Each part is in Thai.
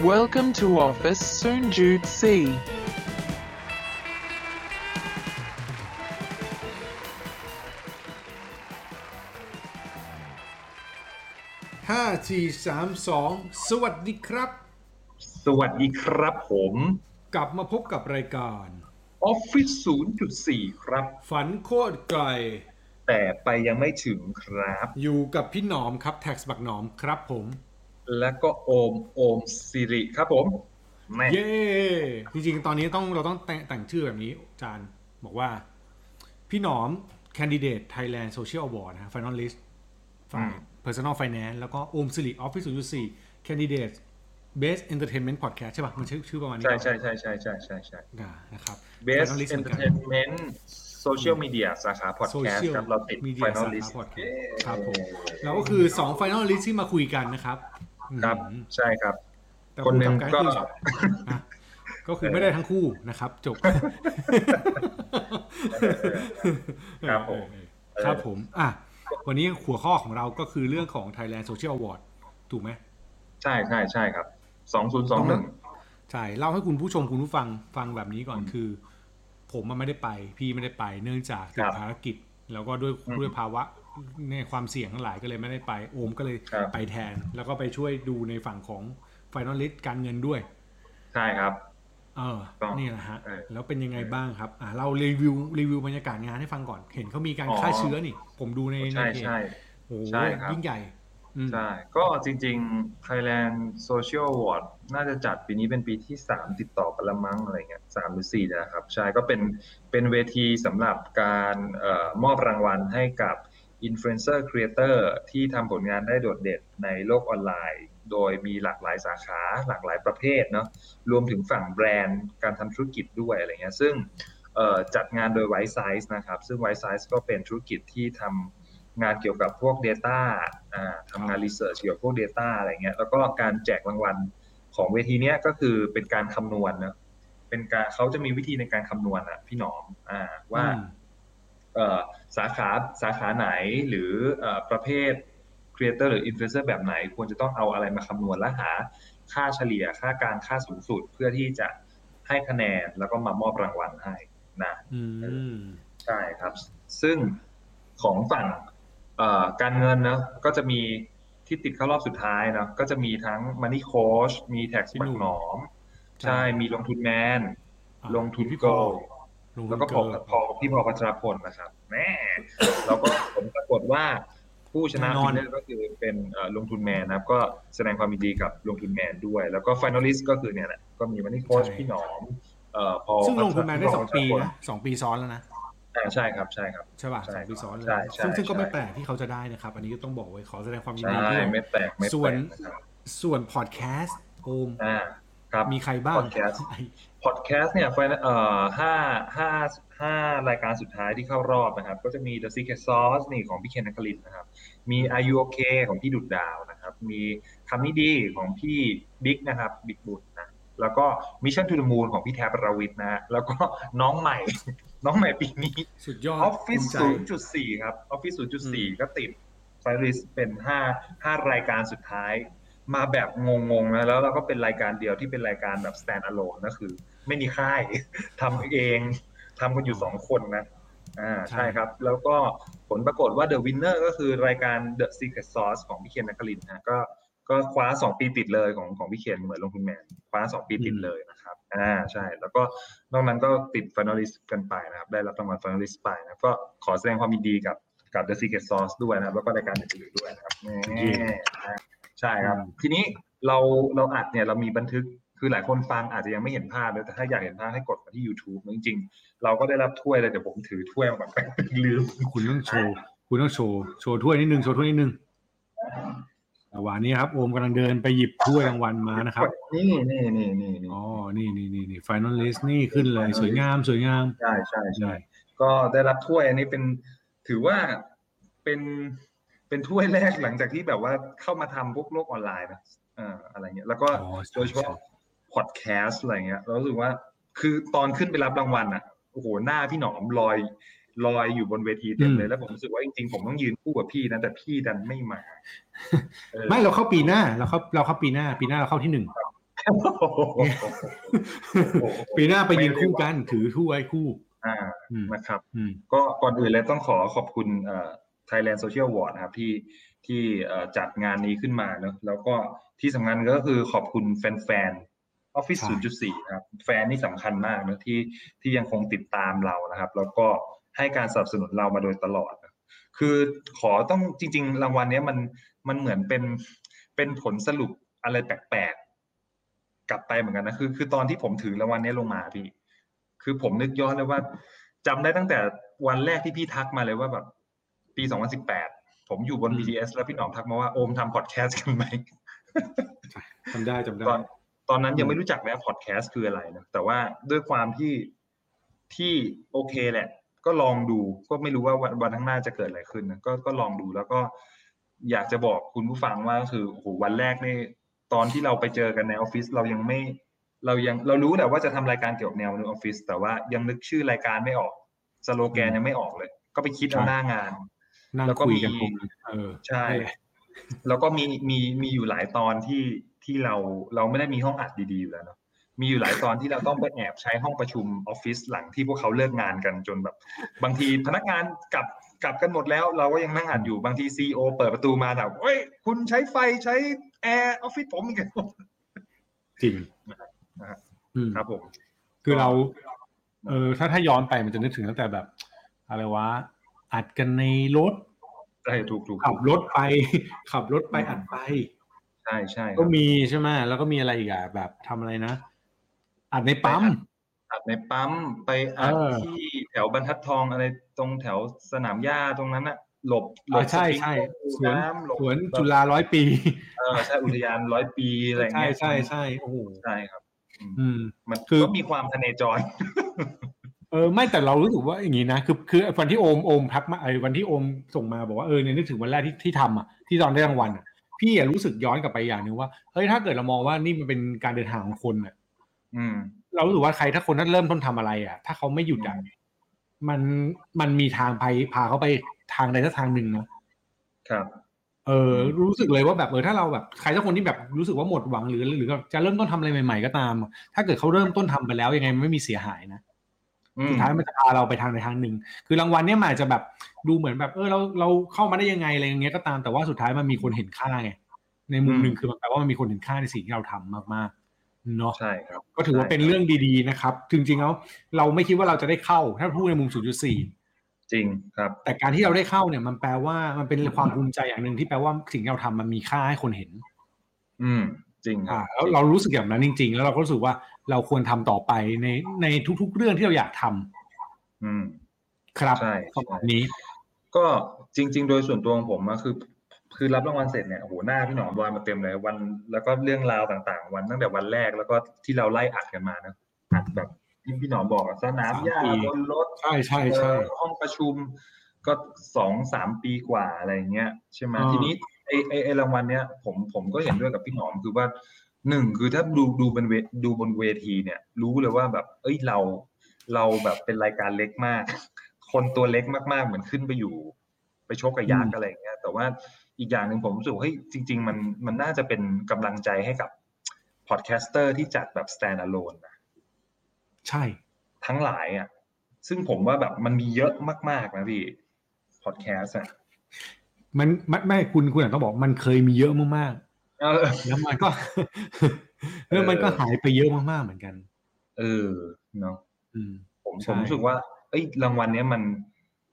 Welcome to office, Soon Jude C. ห้าสี่สามสองสวัสดีครับ สวัสดีครับผม กลับมาพบกับรายการ Office 0.4 ครับ ฝันโคตรไกล แต่ไปยังไม่ถึงครับ อยู่กับพี่หนอมครับ แท็กสบักหนอมครับผม แล้วก็โอมโอมสิริครับผมแม่เย้จริงๆ ตอนนี้ต้องเราต้องแต่งแต่งชื่อแบบนี้จานบอกว่า พี่หนอม Candidate Thailand Social Award นะฮะ Finalist ฝ่าย Personal Finance แล้วก็โอมสิริ Office 0.4 Candidate Best Entertainment Podcast ใช่ป่ะ มันชื่อชื่อประมาณนี้ ใช่ป่ะใช่ใช่ใช่ใช่ใช่ใช่อ่านะครับ Best Finalist เหมือนกัน Entertainment Social Media สาขา Podcast ครับเราติด Media สา Finalist ขา podcast ครับผมแล้วก็คือ 2 Finalist ที่มาคุยกันนะครับ ครับอืมใช่ครับแต่คนหนึ่งผลัก็คือนะก็คือไม่ได้ทั้งคู่นะครับ จบ ครับผมครับผม อะ วันนี้หัวข้อของเราก็คือเรื่องของ Thailand Social Award ถูกไหม ใช่ใช่ใช่ครับ2021ใช่ เล่าให้คุณผู้ชมคุณผู้ฟังฟังแบบนี้ก่อนคือ ผมมันไม่ได้ไป พี่ไม่ได้ไป เนื่องจากติครัดบภารกิจ แล้วก็ด้วยอืมด้วยภาวะ ในความเสี่ยงทั้งหลายก็เลยไม่ได้ไปโอมก็เลยครับไปแทน แล้วก็ไปช่วยดูในฝั่งของ Finalist การเงินด้วย ใช่ครับ เออต้องนี่แหละฮะเออแล้วเป็นยังไงบ้างครับ อ่าเรารีวิวรีวิวบรรยากาศงานให้ฟังก่อน เห็นเขามีการอ๋อฆ่าเชื้อนี่ ผมดูในในใช่เพจใช่โอ้โหใช่ครับยิ่งใหญ่อืมใช่ ก็จริงๆ Thailand Social Award น่าจะจัดปีนี้เป็นปีที่ 3 ติดต่อกันละมั้งอะไรเงี้ยสามหรือ4นะครับ ใช่ ก็เป็นเป็นเวทีสำหรับการเออมอบรางวัลให้กับ Influencer Creator ที่ทำผลงานได้โดดเด่นในโลกออนไลน์ โดยมีหลากหลายสาขาหลากหลายประเภทเนาะรวมถึงฝั่งแบรนด์ การทำธุรกิจด้วยอะไรเงี้ยซึ่งจัดงานโดย White Size นะครับ ซึ่ง White Size ก็เป็นธุรกิจที่ทำงานเกี่ยวกับพวก Data อ่าทำงาน Research เกี่ยวกับพวก Data อะไรเงี้ยแล้วก็การแจกรางวัลของเวทีเนี้ยก็คือเป็นการคำนวณนะเป็นการเขาจะมีวิธีในการคำนวณอะพี่หนอมอ่าว่า สาขาสาขาไหนหรือเอ่อประเภท Creator หรือ Influencer แบบไหน ควรจะต้องเอาอะไรมาคำนวณและหา ค่าเฉลี่ยค่ากลางค่าสูงสุดเพื่อที่จะให้คะแนนแล้วก็มามอบรางวัลให้นะอืมใช่ครับ ซึ่งของฝั่งเอ่อการเงินเนอะก็จะมีที่ติดเข้ารอบสุดท้ายเนอะก็จะมีทั้ง Money Coach มี Tax พี่บัหนุ่กมหนอมใช่ใช่มีลงทุนแมนอ่าลงทุนพี่โกพอลงทุน แล้วก็พอเกินพอพี่พอพัชรพลนะครับแม่แล้วก็ผลปรากฏว่าผู้ชนะแน่นอฟินนเนอร์ก็คือเป็นเอ่อลงทุนแมนนะครับ ก็แสดงความยินดีกับลงทุนแมนด้วย แล้วก็ฟิแนลิสต์ก็คือเนี่ยแหละก็มีวันนี้โค้ชพี่หนอมเอ่อพอซึ่งลงทุนมาได้พี่สองปีพัชรพลนะสองปีซ้อนแล้วนะอ่าใช่ครับใช่ครับใช่ป่ะใช่สองปีซ้อนเลยใช่ใช่ซึ่งซึ่งก็ไม่ใช่แปลกที่เขาจะได้นะครับ อันนี้ก็ต้องบอกไว้ขอแสดงความยินใช่ดีด้วยไม่แปลกไม่ส่แปวลนกนะครับส่วนพอดแคสต์โอมอ่าครับมีใครบ้าง Podcast พอดแคสต์เนี่ยไฟเอ่อห้าห้าห้ารายการสุดท้ายที่เข้ารอบนะครับ ก็จะมี The Secret Sauce นี่ของพี่เคนนักคลินนะครับ มี Are You OK ของพี่ดุดดาวนะครับ มีคำนี้ดีของพี่บิ๊กนะครับบิ๊กบุตรนะแล้วก็ Mission to the Moon ของพี่แทบประวิทย์นะฮะแล้วก็น้องใหม่ น้องใหม่ปีนี้สุดยอด Office ภูมิใจ0.4ครับ Office อืม0.4ก็ติดไฟริสเป็นห้าห้ารายการสุดท้าย มาแบบงงๆนะแล้วเราก็เป็นรายการเดียวที่เป็นรายการแบบ stand alone ก็คือ ไม่มีค่ายทำเองทำกันอยู่สองคนนะอ่าใช่ใช่ครับ แล้วก็ผลปรากฏว่า The Winner ก็คือรายการ The Secret Sauce ของพี่เคนนักคลินทร์นะก็ก็คว้าสองปีติดเลยของของพี่เคนเหมือนลงทุนแมนคว้าสองปีติดเลยนะครับอ่าใช่ แล้วก็นอกนั้นก็ติด finalist กันไปนะครับ ได้รับรางวัล finalist ไปนะครับก็ขอแสดงความยินดีกับกับ The Secret Sauce ด้วยนะครับ แล้วก็รายการอื่นๆด้วยนะครับแหมนะใช่ครับ ทีนี้เราเราอัดเนี่ยเรามีบันทึก คือหลายคนฟังอาจจะยังไม่เห็นภาพเลยแต่ถ้าอยากเห็นภาพให้กดมาที่ YouTube นะจริงๆ เราก็ได้รับถ้วยเลยเดี๋ยวผมถือถ้วยมาแบบลืม คุณต้องโชว์ คุณต้องโชว์ โชว์ถ้วยนิดนึง โชว์ถ้วยนิดนึงระหว่างนี้ครับโอมกำลังเดินไปหยิบถ้วยรางวัลมานะครับ นี่นี่นี่นี่นี่อ๋อ นี่นี่นี่นี่ final list นี่ขึ้นเลย สวยงามสวยงาม ใช่ใช่ใช่ก็ได้รับถ้วยอันนี้เป็นถือว่าเป็นเป็นถ้วยแรกหลังจากที่แบบว่าเข้ามาทำพวกโลกออนไลน์นะเอ่ออะไรเงี้ยแล้วก็อ๋อใช่โดยเฉพาะ พอดแคสต์อะไรเงี้ยเรารู้สึกว่าคือตอนขึ้นไปรับรางวัลอะโอ้โหหน้าพี่หนอมลอยลอยอยู่บนเวทีเต็มเลยแล้วผมรู้สึกว่าจริงๆผมต้องยืนคู่กับพี่นะแต่พี่ดันไม่มาเออไม่เราเข้าปีหน้าเราเข้าเราเข้าปีหน้า ปีหน้าเราเข้าที่หนึ่งปีหน้าไปยืนคู่กันถือถ้วยคู่อ่าอืมนะครับอืมก็ก่อนอื่นเลยต้องขอขอบคุณเอ่อ Thailand Social Award นะครับที่ที่เอ่อจัดงานนี้ขึ้นมาเนอะแล้วก็ที่สำคัญก็คือขอบคุณแฟนๆ Office ใช่0.4 นะครับ แฟนนี่สำคัญมากนะที่ที่ยังคงติดตามเรานะครับ แล้วก็ให้การสนับสนุนเรามาโดยตลอดนะคือขอต้องจริง ๆ รางวัลเนี้ยมันมันเหมือนเป็นเป็นผลสรุปอะไรแปลกๆ กลับไปเหมือนกันนะคือ คือตอนที่ผมถือรางวัลเนี้ยลงมาพี่ คือผมนึกย้อนเลยว่าจำได้ตั้งแต่วันแรกที่พี่ทักมาเลยว่าแบบปี 2018 ผมอยู่บนอืม BTS แล้วพี่หนอมทักมาว่าโอมทำพอดแคสต์กันไหมจำได้จำได้ตอนต อนนั้นยังอืมไม่รู้จักนะพอดแคสต์คืออะไรนะแต่ว่าด้วยความที่ที่โอเคแหละ ก็ลองดูก็ไม่รู้ว่าวันวันข้างหน้าจะเกิดอะไรขึ้นนะก็ก็ลองดูแล้วก็อยากจะบอกคุณผู้ฟังว่าคือโอ้โหวันแรกนี่ตอนที่เราไปเจอกันในออฟฟิศเรายังไม่ เรายังเรารู้แหละว่าจะทำรายการเกี่ยวกับแนวในออฟฟิศแต่ว่ายังนึกชื่อรายการไม่ออกสโลแกนยังไม่ออกเลย ก็ไปคิดเอาหน้างานนั่งแล้วก็คุยมีกันตรงเออใช่นั่นแหละแล้วก็มีมีมีอยู่หลายตอนที่ ที่เราเราไม่ได้มีห้องอัดดีๆอยู่แล้วเนาะมีอยู่หลายตอนที่เราต้องไปแอบใช้ห้องประชุมออฟฟิศหลังที่พวกเขาเลิกงานกันจนแบบ บางทีพนักงานกลับกลับกันหมดแล้ว เราก็ยังนั่งอัดอยู่บางที CEO เปิดประตูมาถามเฮ้ย คุณใช้ไฟใช้แอร์ออฟฟิศผมอีกแล้วจริงนะฮะอืมครับผม คือเรา เออถ้าถ้าย้อนไปมันจะนึกถึงตั้งแต่แบบ อะไรวะ อัดกันในรถใช่ถูกถูกขัถูบกรถไป ขับรถไปอัดไป ใช่ ใช่คก็รับ มีใช่ไหมแล้วก็มีอะไรอีกอะแบบทำอะไรนะ อัดในปั๊มอัดในปั๊ม ไปอัดเออที่แถวบรรทัดทองอะไรตรงแถวสนามหญ้าตรงนั้นอะหลบ หลอ่าบใช่สปริงใช่เกอร์สวนน้ำหลบสวนแบบจุฬาร้อยปี เออใช่อุทยานร้อยปีอะไรอย่างใช่เงี้ย ใช่ใช่โอ้โหใช่ครับอืมอืม มันคือ ก็มีความพเนจร เออไม่แต่เรารู้สึกว่าอย่างนี้นะคือคือวันที่โอมโอมทักมาไอ้วันที่โอมส่งมาบอกว่าเออเนี่ยนึกถึงวันแรกที่ที่ทำอะที่ตอนได้รางวัลอะ พี่อะรู้สึกย้อนกลับไปอย่างหนึ่งว่าเฮ้ยถ้าเกิดเรามองว่านี่มันเป็นการเดินทางของคนอะอืมเรารู้สึกว่าใครถ้าคนนั้นเริ่มต้นทำอะไรอะ ถ้าเขาไม่หยุดอะมันมันมีทางไปพาเขาไปทางใดสักทางหนึ่งนะครับ เออ รู้สึกเลยว่าแบบเออถ้าเราแบบใครสักคนที่แบบรู้สึกว่าหมดหวังหรือ หรือแบบจะเริ่มต้นทำอะไรใหม่ๆก็ตาม ถ้าเกิดเขาเริ่มต้นทำไปแล้วยังไงมันไม่มีเสียหายนะอืมสุดท้ายมันจะพาเราไปทางใดทางหนึ่ง คือรางวัลเนี่ยมันอาจจะแบบ ดูเหมือนแบบเออเราเราเข้ามาได้ยังไงอะไรอย่างเงี้ยก็ตามแต่ว่าสุดท้ายมันมีคนเห็นค่าไงในมุมหนึ่งคือมันแปลว่ามันมีคนเห็นค่าในสิ่งที่เราทำมากๆเนาะใช่ครับก็ถือว่าเป็นเรื่องดีๆนะครับจริงๆแล้วเราไม่คิดว่าเราจะได้เข้าถ้าพูดในมุม 0.4 จริงครับ แต่การที่เราได้เข้าเนี่ยมันแปลว่ามันเป็นความภูมิใจอย่างหนึ่งที่แปลว่าสิ่งที่เราทำมันมีค่าให้คนเห็น อืมจริงครัอ่าบแล้วเรารู้สึกอย่างนั้นจริง ๆ แล้วเราก็รู้สึกว่าเราควรทำต่อไปในในทุก ๆ เรื่องที่เราอยากทำอืมครับใช่ประมาณใช่นี้ ก็จริง ๆ โดยส่วนตัวของผมอะคือ คือรับรางวัลเสร็จเนี่ยโอ้โหหน้าพี่หนอมลอยมาเต็มเลยวัน แล้วก็เรื่องราวต่างๆ วันตั้งแต่วันแรกแล้วก็ที่เราไล่อัดกันมานะอัดแบบที่พี่หนอมบอกอะสนามหญ้าสามปีบนรถใช่ใช่ใช่เอ่อห้องประชุม ก็สองสามปีกว่าอะไรอย่างเงี้ยใช่ไหมอ่าทีนี้ไอไอไอรางวัลเนี้ยผมผมก็เห็นด้วยกับพี่หนอมคือว่าหนึ่งคือถ้าดูดูบนเวดูบนเวทีเนี่ย รู้เลยว่าแบบ เอ้ยเราเราแบบเป็นรายการเล็กมาก คนตัวเล็กมากๆ เหมือนขึ้นไปอยู่ ไปชกกับยักษ์อะไรอย่างเงี้ยแต่ว่าอีกอย่างหนึ่งผมรู้สึกว่าเฮ้ยจริง ๆ มันมันน่าจะเป็นกำลังใจให้กับ podcaster ที่จัดแบบ stand alone นะใช่ทั้งหลายอะ ซึ่งผมว่าแบบมันมีเยอะมากๆนะพี่พอดแคสต์อะมันไม่ไม่คุณคุณอาจต้องบอกมันเคยมีเยอะมากเออๆแล้วมันก็แล้วมันก็หายไปเยอะมากๆเหมือนกัน เออเนาะอืมผมใช่ผมรู้สึกว่า เอ้ยรางวัลเนี้ยมัน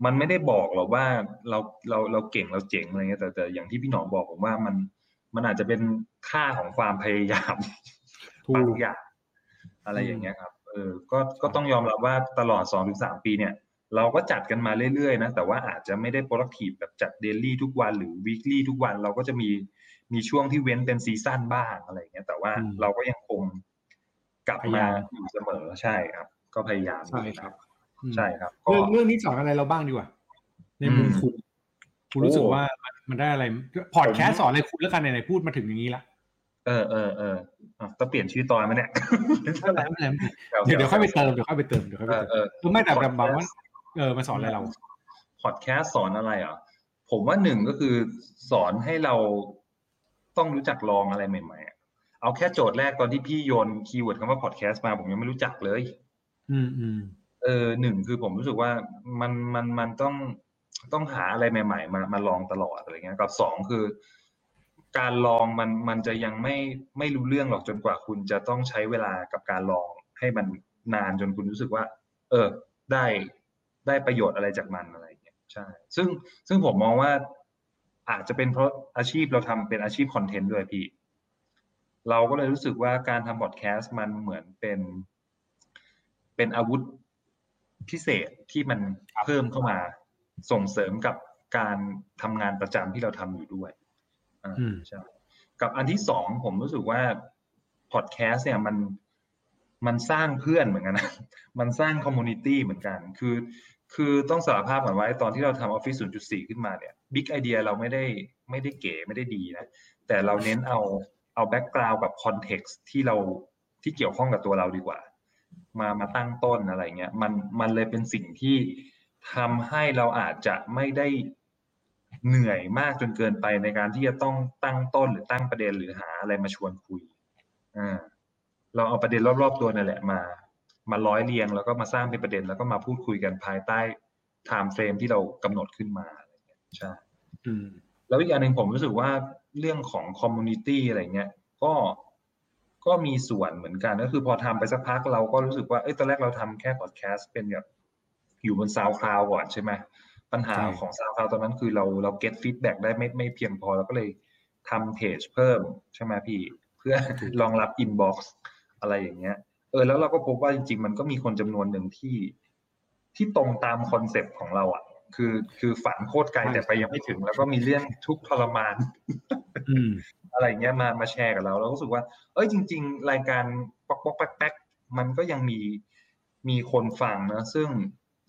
มันไม่ได้บอกหรอกว่าเราเราเราเก่งเราเจ๋งอะไรเงี้ยแต่แต่อย่างที่พี่หนอมบอกผมว่ามันมันอาจจะเป็นค่าของความพยายามถูบางกอย่างอะไรอย่างเงี้ยครับเออก็ก็ต้องยอมรับว่าตลอดสองถึงสามปีเนี่ย เราก็จัดกันมาเรื่อยๆนะแต่ว่าอาจจะไม่ได้ productive แบบจัด daily ทุกวันหรือ weekly ทุกวันเราก็จะมีมีช่วงที่เว้นเป็นซีซั่นบ้างอะไรอย่างเงี้ยแต่ว่าอืมเราก็ยังคงกลับพยามามอยู่เสมอใช่ครับ ก็พยายามใช่ครับอืม ใช่ครับก็เรื่องเรื่องนี้สอนอะไรเราบ้างดีกว่า ในมุมอืมคุณคุณรู้สึกโอ้ว่ามันมันได้อะไรพอดแคสต์สอนอะไรคุณแล้วกันไหนๆพูดมาถึงอย่างนี้ละเออเออเอออะต้องเปลี่ยนชื่อตอนไหมเนี่ยไม่เป็นไรไม่เป็นไรเดี๋ยวเดี๋ยวค่อยไปเติมเดี๋ยวค่อยไปเติมเดี๋ยวค่อยเอไปอเติมเออคือไม่แต่แบบแบบว่าเออมาสอนอะไรเราพอดแคสต์สอนอะไรอะผมว่าหนึ่งก็คือสอนให้เราต้องรู้จักลองอะไรใหม่ๆอะเอาแค่โจทย์แรกตอนที่พี่โยน keyword คำว่าพอดแคสต์มาผมยังไม่รู้จักเลย อืมอืม เออหนึ่งคือผมรู้สึกว่า มัน มัน มันต้อง ต้องหาอะไรใหม่ ๆ มา มาลองตลอด อะไรเงี้ย กับสองคือ การลองมัน มันจะยังไม่ ไม่รู้เรื่องหรอกจนกว่าคุณจะต้องใช้เวลากับการลองให้มันนานจนคุณรู้สึกว่า เออ ได้ ได้ประโยชน์อะไรจากมัน อะไรเงี้ย ใช่ ซึ่ง ซึ่งผมมองว่า อาจจะเป็นเพราะอาชีพเราทำเป็นอาชีพคอนเทนต์ด้วยพี่ เราก็เลยรู้สึกว่าการทำพอดแคสต์มันเหมือนเป็น เป็นอาวุธ พิเศษที่มันเพิ่มเข้ามาส่งเสริมกับการทำงานประจำที่เราทำอยู่ด้วยอ่าอืมใช่กับอันที่สองผมรู้สึกว่าพอดแคสต์เนี่ยมันมันสร้างเพื่อนเหมือนกันนะ มันสร้าง community เหมือนกัน คือ คือต้องสารภาพก่อนว่าไอ้ตอนที่เราทำ Office 0.4 ขึ้นมาเนี่ย big idea เราไม่ได้ไม่ได้เก๋ไม่ได้ดีนะ แต่เราเน้นเอาเอา background กับ context ที่เราที่เกี่ยวข้องกับตัวเราดีกว่า มามาตั้งต้นอะไรเงี้ยมันมันเลยเป็นสิ่งที่ทำให้เราอาจจะไม่ได้เหนื่อยมากจนเกินไปในการที่จะต้องตั้งต้นหรือตั้งประเด็นหรือหาอะไรมาชวนคุยอ่าเราเอาประเด็นรอบๆตัวนั่นแหละมา มาร้อยเรียงแล้วก็มาสร้างเป็นประเด็นแล้วก็มาพูดคุยกันภายใต้ timeframe ที่เรากำหนดขึ้นมาอะไรเงี้ยใช่อืมแล้วอีกอันหนึ่งผมรู้สึกว่าเรื่องของ community อะไรเงี้ยก็ ก็มีส่วนเหมือนกันก็คือพอทำไปสักพักเราก็รู้สึกว่าเอ้ยตอนแรกเราทำแค่พอดแคสต์เป็นแบบอยู่บน SoundCloud ก่อนใช่ไหมปัญหาใช่ของ SoundCloud ตอนนั้นคือเราเรา get feedback ได้ไม่ไม่เพียงพอเราก็เลยทำเพจเพิ่มใช่ไหมพี่ เพื่อรองรับ inbox อะไรอย่างเงี้ย เออแล้วเราก็พบว่าจริง ๆ มันก็มีคนจำนวนหนึ่งที่ที่ตรงตามคอนเซปต์ของเราอะ คือคือฝันโคตรไกลใช่แต่ไปยังไม่ถึง แล้วก็มีเรื่องทุกข์ทรมานอืมอะไรเงี้ยมามาแชร์กับเราเราก็รู้สึกว่า เอ้ยจริง ๆ รายการป๊อกป๊อกแป๊กแป๊กมันก็ยังมีมีคนฟังนะซึ่ง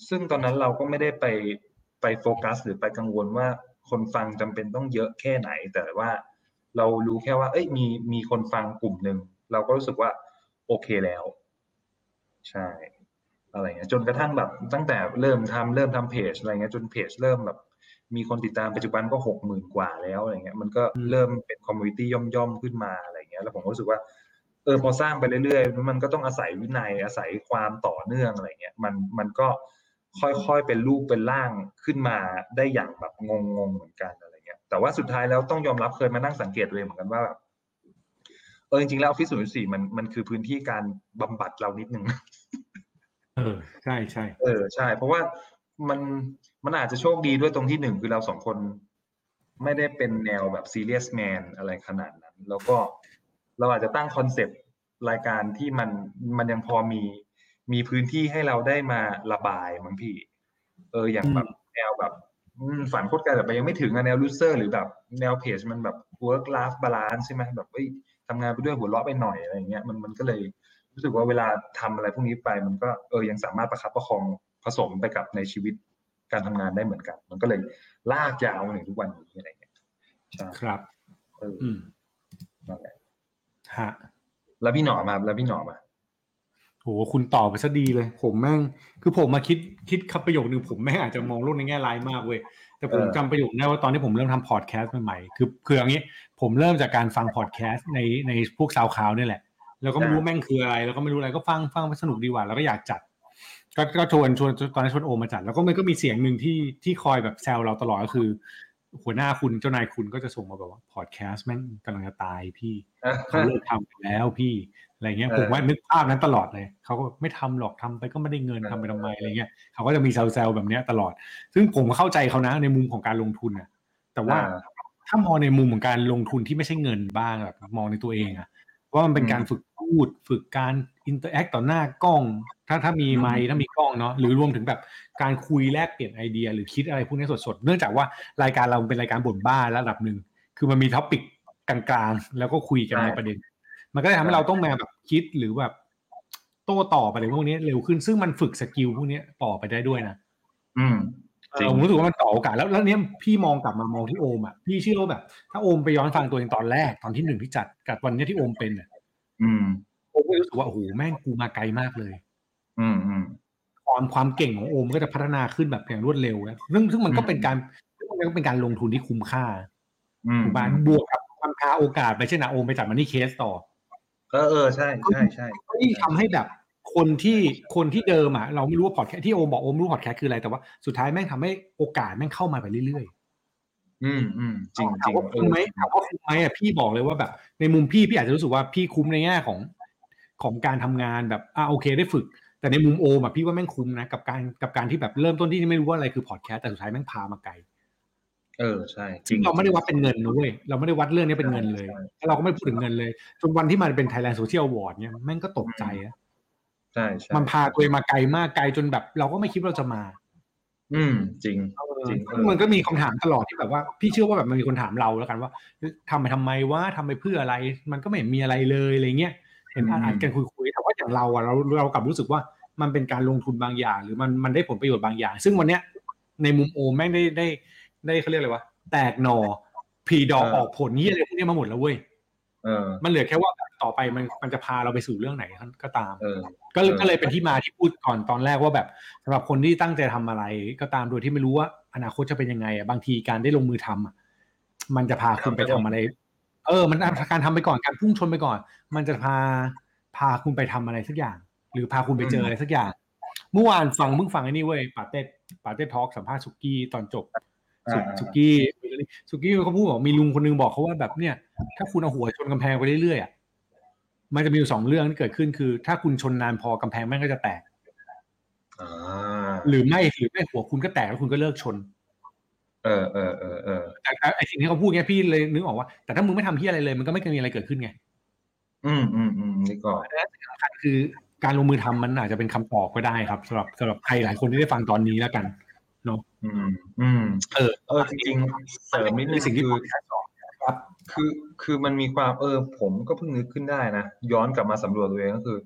ซึ่งตอนนั้นเราก็ไม่ได้ไปไปโฟกัส หรือไปกังวลว่าคนฟังจำเป็นต้องเยอะแค่ไหน แต่ว่าเรารู้แค่ว่า เอ้ยมีมีคนฟังกลุ่มหนึ่งเราก็รู้สึกว่า โอเคแล้ว ใช่ อะไรเงี้ยจนกระทั่งแบบตั้งแต่เริ่มทำเริ่มทำเพจอะไรเงี้ยจนเพจเริ่มแบบมีคนติดตามปัจจุบันก็หกหมื่นกว่าแล้วอะไรเงี้ยมันก็เริ่มเป็น community ย่อมๆขึ้นมาอะไรเงี้ยแล้วผมก็รู้สึกว่าเออพอสร้างไปเรื่อยๆ มันก็ต้องอาศัยวินัยอาศัยความต่อเนื่องอะไรเงี้ยมันมันก็ค่อยๆเป็นรูปเป็นร่างขึ้นมาได้อย่างแบบงงๆเหมือนกันอะไรเงี้ยแต่ว่าสุดท้ายแล้วต้องยอมรับเคยมานั่งสังเกตเองเหมือนกันว่าแบบเออจริงๆแล้วออฟฟิศศูนย์สี่มันมันคือพื้นที่การบำบัดเรานิดนึง เออ ใช่ใช่เออใช่ เพราะว่ามันมันอาจจะโชคดีด้วยตรงที่หนึ่งคือเราสองคน ไม่ได้เป็นแนวแบบซีเรียสแมนอะไรขนาดนั้น แล้วก็เราอาจจะตั้งคอนเซปต์รายการที่มันมันยังพอมีมีพื้นที่ให้เราได้มาระบายมั้งพี่ เอออย่างแบบแนวแบบอืมฝันโคตรไกลแต่ไปยังไม่ถึงอะแนว loser หรือแบบแนวเพจมันแบบ work life balance ใช่ไหมแบบเอ้ยทำงานไปด้วยหัวเราะไปหน่อยอะไรอย่างเงี้ยมันมันก็เลย รู้สึกว่าเวลาทำอะไรพวกนี้ไป มันก็เออยังสามารถประคับประคองผสมไปกับในชีวิตการทำงานได้เหมือนกัน มันก็เลยลากยาวมาถึงทุกวันนี้อะไรเงี้ยใช่ครับเอออืมนั่นแหละฮะแล้วพี่หนอมาแล้วพี่หนอมาโหคุณตอบไปซะดีเลย ผมแม่ง คือผมมาคิดคิดคำประโยคนึงผมแม่งอาจจะมองโลกในแง่ร้ายมากเว้ยแต่ผมเออจำประโยคได้ว่าตอนที่ผมเริ่มทำพอดแคสต์ใหม่ๆคือคืออย่างนี้ ผมเริ่มจากการฟังพอดแคสต์ในในพวกซาวคลาวนี่แหละ แล้วก็ไม่รู้แม่งคืออะไรแล้วก็ไม่รู้อะไรก็ฟังฟังไปสนุกดีกว่าแล้วก็อยากจัด ก็ก็ชวนชวนตอนนั้นชวนโอมมาจัด แล้วก็มันก็มีเสียงหนึ่งที่ที่คอยแบบแซวเราตลอดก็คือ หัวหน้าคุณเจ้านายคุณก็จะส่งมาแบบว่าพอดแคสต์แม่งกำลังจะตายพี่เขาเลิกทำไปแล้วพี่อะไรเงี้ยเออผมว่านึกภาพนั้นตลอดเลยเขาก็ไม่ทำหรอกทำไปก็ไม่ได้เงินเออทำไปทำไมอะไรเงี้ยเขาก็จะมีแซวๆแบบเนี้ยตลอด ซึ่งผมเข้าใจเขานะในมุมของการลงทุนนะแต่ว่าอ่าถ้ามองในมุมของการลงทุนที่ไม่ใช่เงินบ้างแบบมองในตัวเองอะ ว่ามันเป็นการอืมฝึกพูด ฝึกการ interact ต่อหน้ากล้อง ถ้าถ้ามีอืมไมค์ถ้ามีกล้องเนาะหรือรวมถึงแบบการคุยแลกเปลี่ยนไอเดีย หรือคิดอะไรพวกนี้สดๆ เนื่องจากว่ารายการเราเป็นรายการบ่นบ้าระดับหนึ่งคือมันมี topic กลางๆ แล้วก็คุยกันในประเด็น มันก็เลยทำให้เราต้องมาแบบคิดหรือแบบโต้ตอบอะไรพวกนี้เร็วขึ้นซึ่งมันฝึก skill พวกนี้ต่อไปได้ด้วยนะ อืมจริง ผมรู้สึกว่ามันต่อโอกาสแล้วแล้วเนี้ยพี่มองกลับมามองที่โอมอะพี่เชื่อว่าแบบ ถ้าโอมไปย้อนฟังตัวเองตอนแรกตอนที่หนึ่งที่จัดกับวันเนี้ยที่โอมเป็นอะอืมโอมก็รู้สึกว่าโอ้โหแม่งกูมาไกลมากเลย อืมอืมความความเก่งของโอมก็จะพัฒนาขึ้นแบบอย่างรวดเร็วนะซึ่งซึ่งมันก็อืมเป็นการซึ่งมันก็เป็นการลงทุนที่คุ้มค่าอืมถูกป่ะบวกกับความพาโอกาสไปเช่นนะโอมไปจัดมันนี่เคสต่อ เออเออใช่ใช่ใช่ก็ยิ่งทำให้แบบ คนที่คนที่เดิมอะเราไม่รู้ว่าพอดแคสต์ที่โอมบอกโอมรู้พอดแคสต์คืออะไรแต่ว่าสุดท้ายแม่งทำให้โอกาสแม่งเข้ามาไปเรื่อยๆอืมอืมจริงจถาริมงว่าเอคุ้มอไหมถามว่าคุ้มไหมอะพี่บอกเลยว่าแบบ ในมุมพี่พี่อาจจะรู้สึกว่าพี่คุ้มในแง่ของของการทำงานแบบอ่าโอเคได้ฝึก แต่ในมุมโอมอะพี่ว่าแม่งคุ้มนะกับการกับการที่แบบเริ่มต้นที่ไม่รู้ว่าอะไรคือพอดแคสต์แต่สุดท้ายแม่งพามาไกลเออใช่จริซึ่งงเราไม่ได้วัดเป็นเงินนะเว้ยเราไม่ได้วัดเรื่องนี้เป็นเงินเลยใช่แล้วเราก็ไม่พูดถึงเงินเลยจนวันที่มันเป็น Thailand Social Award เนี่ยแม่งก็ตกใจอะ ใช่ใช่มันพาตัวเองมาไกลมากไกลจนแบบ เราก็ไม่คิดว่าเราจะมา อืม จริงจริงซึ่งมันก็มีคำถามตลอดที่แบบว่า พี่เชื่อว่าแบบมันมีคนถามเราแล้วกันว่าทำไปทำไมวะทำไปเพื่ออะไร มันก็ไม่เห็นมีอะไรเลยอะไรเงี้ยเห็นอ่านอืมอ่านกันคุยคุยแต่ว่าอย่างเราอะเราเรากลับรู้สึกว่ามันเป็นการลงทุนบางอย่าง หรือมันมันได้ผลประโยชน์บางอย่าง ซึ่งวันเนี้ย ในมุมโอมแม่งได้ได้ได้เขาเรียกอะไรวะแตกหนอพีดอกออกผลนี่อะไรพวกเนี้ยมาหมดแล้วเว้ยเออ มันเหลือแค่ว่าแบบต่อไปมันมันจะพาเราไปสู่เรื่องไหนก็ตามเออก็เลยเออก็เลยเป็นที่มาที่พูดก่อนตอนแรกว่าแบบสำหรับคนที่ตั้งใจทำอะไรก็ตามโดยที่ไม่รู้ว่าอนาคตจะเป็นยังไงอะบางทีการได้ลงมือทำอะมันจะพาคุณไปทำอะไร เออ มันการทำไปก่อนการพุ่งชนไปก่อน มันจะพาพาคุณไปทำอะไรสักอย่าง หรือพาคุณไปเจออะไรสักอย่าง เมื่อวานฟังเพิ่งฟังไอ้นี่เว้ยปาเต้ปาเต้ทอล์กสัมภาษณ์สุกี้ตอนจบ สุอ่าสุกี้สุกี้เขาพูดบอกมีลุงคนนึงบอกเขาว่าแบบเนี่ย ถ้าคุณเอาหัวชนกำแพงไปเรื่อยๆอะมันจะมีอยู่สองเรื่องที่เกิดขึ้นคือ ถ้าคุณชนนานพอกำแพงแม่งก็จะแตกอ่าหรือไม่หรือไม่หัวคุณก็แตกแล้วคุณก็เลิกชน เออเออเออเออแต่แต่ไอสิ่งที่เขาพูดเงี้ยพี่เลยนึกออกว่าแต่ถ้ามึงไม่ทำที่อะไรเลย มันก็ไม่เคยมีอะไรเกิดขึ้นไง อืมอืมอืมนี่ก็คือการลงมือทำมันอาจจะเป็นคำตอบก็ได้ครับสำหรับสำหรับใครหลายคนที่ได้ฟังตอนนี้แล้วกัน อืม อืม เออ เออจริงๆเสริมนิดนึงสิ่งที่คือครับ คือ คือมันมีความเออ ผมก็เพิ่งนึกขึ้นได้นะ ย้อนกลับมาสำรวจตัวเองก็คือ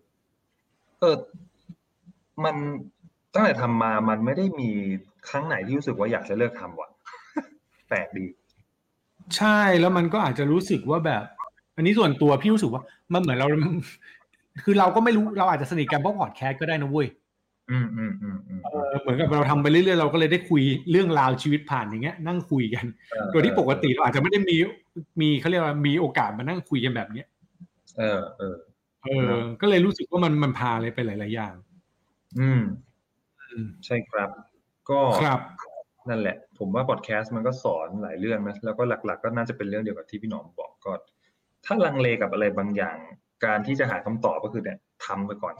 เออ มันตั้งแต่ทำมา มันไม่ได้มีครั้งไหนที่รู้สึกว่าอยากจะเลิกทำว่ะแปลกดี ใช่แล้วมันก็อาจจะรู้สึกว่าแบบ อันนี้ส่วนตัวพี่รู้สึกว่า มันเหมือนเรา คือเราก็ไม่รู้เราอาจจะสนิทกันเพราะพอดแคสต์ก็ได้นะเว้ย อืมอืมอืมอืมเออเหมือนกับเราทำไปเรื่อยๆเราก็เลยได้คุยเรื่องราวชีวิตผ่านอย่างเงี้ย นั่งคุยกันเออโดยที่ปกติเราอาจจะไม่ได้มีมีเขาเรียกว่ามีโอกาสมานั่งคุยกันแบบเนี้ยเออเออเออ ก็เลยรู้สึกว่ามันมันพาอะไรไปหลาย ๆ อย่างอืมอืมใช่ครับ ก็ครับนั่นแหละ ผมว่าพอดแคสต์มันก็สอนหลายเรื่องนะแล้วก็หลัก ๆ ก็น่าจะเป็นเรื่องเดียวกับที่พี่หนอมบอกก็ถ้าลังเลกับอะไรบางอย่าง การที่จะหาคำตอบก็คือเนี่ย ทำไปก่อน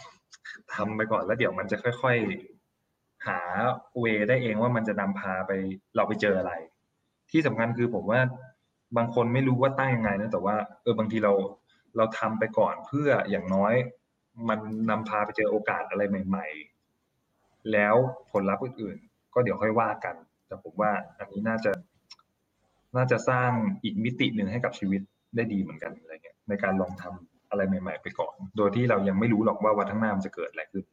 ทำไปก่อนแล้วเดี๋ยวมันจะค่อยๆ หาเวได้เองว่ามันจะนำพาไปเราไปเจออะไร ที่สำคัญคือผมว่าบางคนไม่รู้ว่าตั้งยังไงนะแต่ว่าเออบางทีเราเราทำไปก่อนเพื่ออย่างน้อย มันนำพาไปเจอโอกาสอะไรใหม่ ๆ แล้วผลลัพธ์อื่นๆ ก็เดี๋ยวค่อยว่ากัน แต่ผมว่าอันนี้น่าจะ น่าจะสร้างอีกมิติหนึ่งให้กับชีวิตได้ดีเหมือนกันอะไรเงี้ยในการลองทำ อะไรใหม่ ๆ ไปก่อน โดยที่เรายังไม่รู้หรอกว่าวันข้างหน้ามันจะเกิดอะไรขึ้น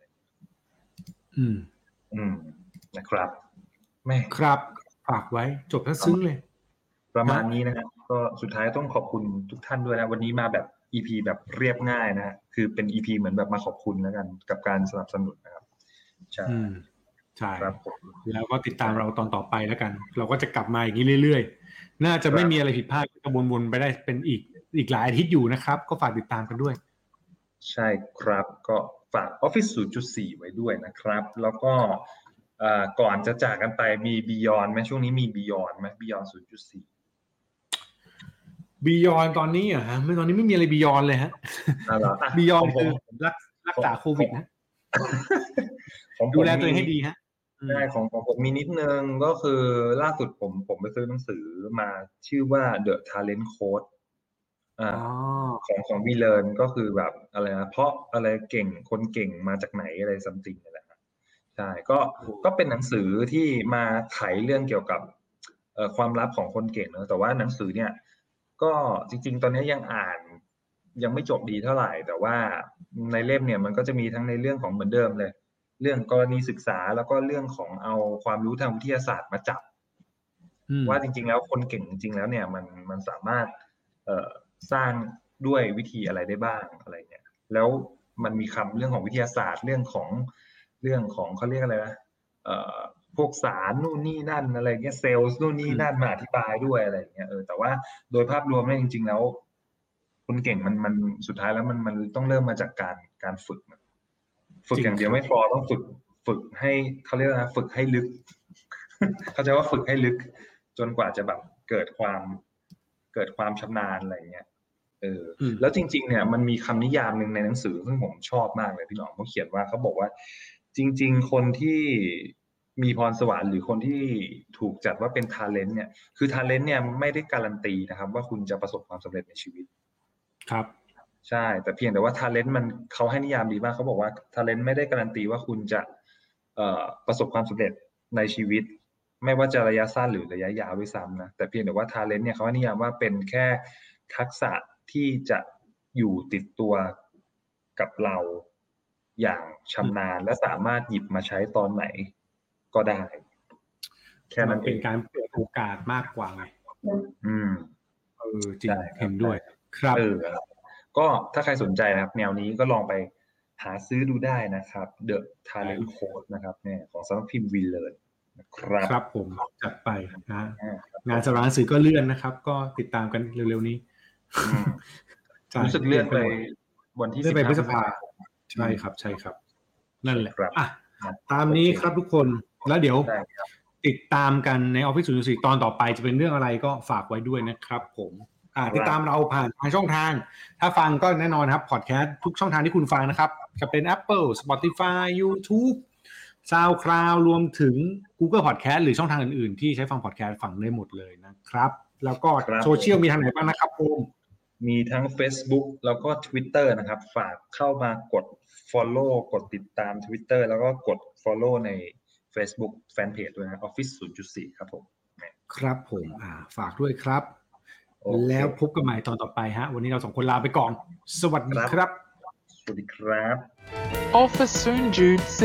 อืม อืมนะครับแม่ครับฝากไว้จบแล้วซึ้งเลย ประมาณนี้นะฮะก็สุดท้ายต้องขอบคุณทุกท่านด้วยนะ วันนี้มาแบบ EP แบบเรียบง่ายนะฮะคือเป็น EP เหมือนแบบมาขอบคุณแล้วกัน กับการสนับสนุนนะครับใช่อืมใช่ครับผมแล้วก็ติดตามเราตอนต่อไปแล้วกัน เราก็จะกลับมาอย่างนี้เรื่อยๆ น่าจะไม่มีอะไรผิดพลาดก็วนๆไปได้เป็นอีก อีกหลายอาทิตย์อยู่นะครับ ก็ฝากติดตามกันด้วย ใช่ครับก็ฝาก Office 0.4 ไว้ด้วยนะครับ แล้วก็เอ่อก่อนจะจากกันไปมี Beyond ไหมช่วงนี้มี Beyond ไหม Beyond 0.4บียอนตอนนี้อะฮะไม่ตอนนี้ไม่มีอะไรบียอนเลยฮะอะเหรออะบียอนของผมคือรักรักษาโควิดนะของผมดูแลตัวเองมีให้ดีฮะอืมใช่ของของผมมีนิดนึงก็คือล่าสุดผมผมไปซื้อหนังสือมาชื่อว่า The Talent Code อ่า อ๋อ ของของวีเลนก็คือแบบอะไรนะเพราะอะไรเก่งคนเก่งมาจากไหนอะไรซัมติงนี่แหละครับใช่ก็ก็เป็นหนังสือที่มาไขเรื่องเกี่ยวกับเอ่อความลับของคนเก่งเนอะแต่ว่าหนังสือเนี่ย ก็จริง ๆ ตอนนี้ยังอ่าน ยังไม่จบดีเท่าไหร่ แต่ว่าในเล่มเนี่ยมันก็จะมีทั้งในเรื่องของเหมือนเดิมเลย เรื่องกรณีศึกษาแล้วก็เรื่องของเอาความรู้ทางวิทยาศาสตร์มาจับ อืม ว่าจริง ๆ แล้วคนเก่งจริง ๆ แล้วเนี่ยมันมันสามารถ เอ่อ สร้างด้วยวิธีอะไรได้บ้างอะไรเนี่ยแล้วมันมีคำเรื่องของวิทยาศาสตร์เรื่องของเรื่องของเขาเรียกอะไรนะเอ่อพวกสารนู่นนี่นั่นอะไรเงี้ยเซลล์นู่นนี่นั่นมาอธิบายด้วยอะไรเงี้ยเออแต่ว่าโดยภาพรวมเนี่ยจริง ๆ แล้วคุณเก่งมันมันสุดท้ายแล้วมันมันต้องเริ่มมาจากการการฝึก ฝึกอย่างเดียวไม่พอต้องฝึกฝึกให้เขาเรียกว่าอะไรฝึกให้ลึก เขาใจะว่าฝึกให้ลึก จนกว่าจะแบบเกิดความ เกิดความชำนาญอะไรเงี้ยเอออมแล้วจริง ๆ เนี่ยมันมีคำนิยามหนึ่งในหนังสือซึ่งผมชอบมากเลยพี่หนอมเขาเขียนว่าเขาบอกว่า จริง ๆ คนที่มีพรสวรรค์หรือคนที่ถูกจัดว่าเป็นทาเลนต์เนี่ย คือทาเลนต์เนี่ยไม่ได้การันตีนะครับ ว่าคุณจะประสบความสำเร็จในชีวิต ครับ ใช่ แต่เพียงแต่ว่าทาเลนต์มันเขาให้นิยามดีมากเขาบอกว่าทาเลนต์ไม่ได้การันตีว่าคุณจะเอ่อประสบความสำเร็จในชีวิต ไม่ว่าจะระยะสั้นหรือระยะยาวด้วยซ้ำนะแต่เพียงแต่ว่าทาเลนต์เนี่ยเขาให้นิยามว่าเป็นแค่ทักษะที่จะอยู่ติดตัวกับเราอย่างชำนาญและสามารถหยิบมาใช้ตอนไหนก็ได้ แค่นั้นเอเป็นงการเปิดโอกาสมากกว่าไงอืมเออจริงใช่ครับเห็นด้วย ครับเออก็ถ้าใครสนใจนะครับ แนวนี้ก็ลองไปหาซื้อดูได้นะครับ The Talent Code นะครับเนี่ยของสำนักพิมพ์วีเลนนะ ครับครับผมจัดไปนะอ่างานสารหนังสือก็เลื่อนนะครับ ก็ติดตามกันเร็วๆนี้อืมใช่รู้สึกเลื่อนไปวันที่เลื่อนไป15พฤษภาใช่ครับ ใช่ครับ นั่นแหละครับอะตามนี้ครับทุกคนแล้วเดี๋ยวได้ครับติดตามกันในออฟฟิศศูนย์สี่ตอนต่อไปจะเป็นเรื่องอะไรก็ฝากไว้ด้วยนะครับผมอ่าติดตามเราผ่านทางช่องทาง ถ้าฟังก็แน่นอนครับพอดแคสต์ทุกช่องทางที่คุณฟังนะครับ จะเป็น Apple Spotify YouTube SoundCloud รวมถึง Google Podcast หรือช่องทางอื่นๆ ที่ใช้ฟังพอดแคสต์ฟังได้หมดเลยนะครับ แล้วก็ครับโซเชียลมีทางไหนบ้างนะครับผมมีทั้ง Facebook แล้วก็ Twitter นะครับ ฝากเข้ามากด Follow กดติดตาม Twitter แล้วก็กด Follow ใน Facebook Fanpage ด้วยนะ Office 0.4 ครับผมครับผมอ่าฝากด้วยครับโอเคแล้วพบกันใหม่ตอนต่อไปฮะ วันนี้เราสองคนลาไปก่อน สวัสดีครับครับสวัสดีครับ Office Soon Jude C.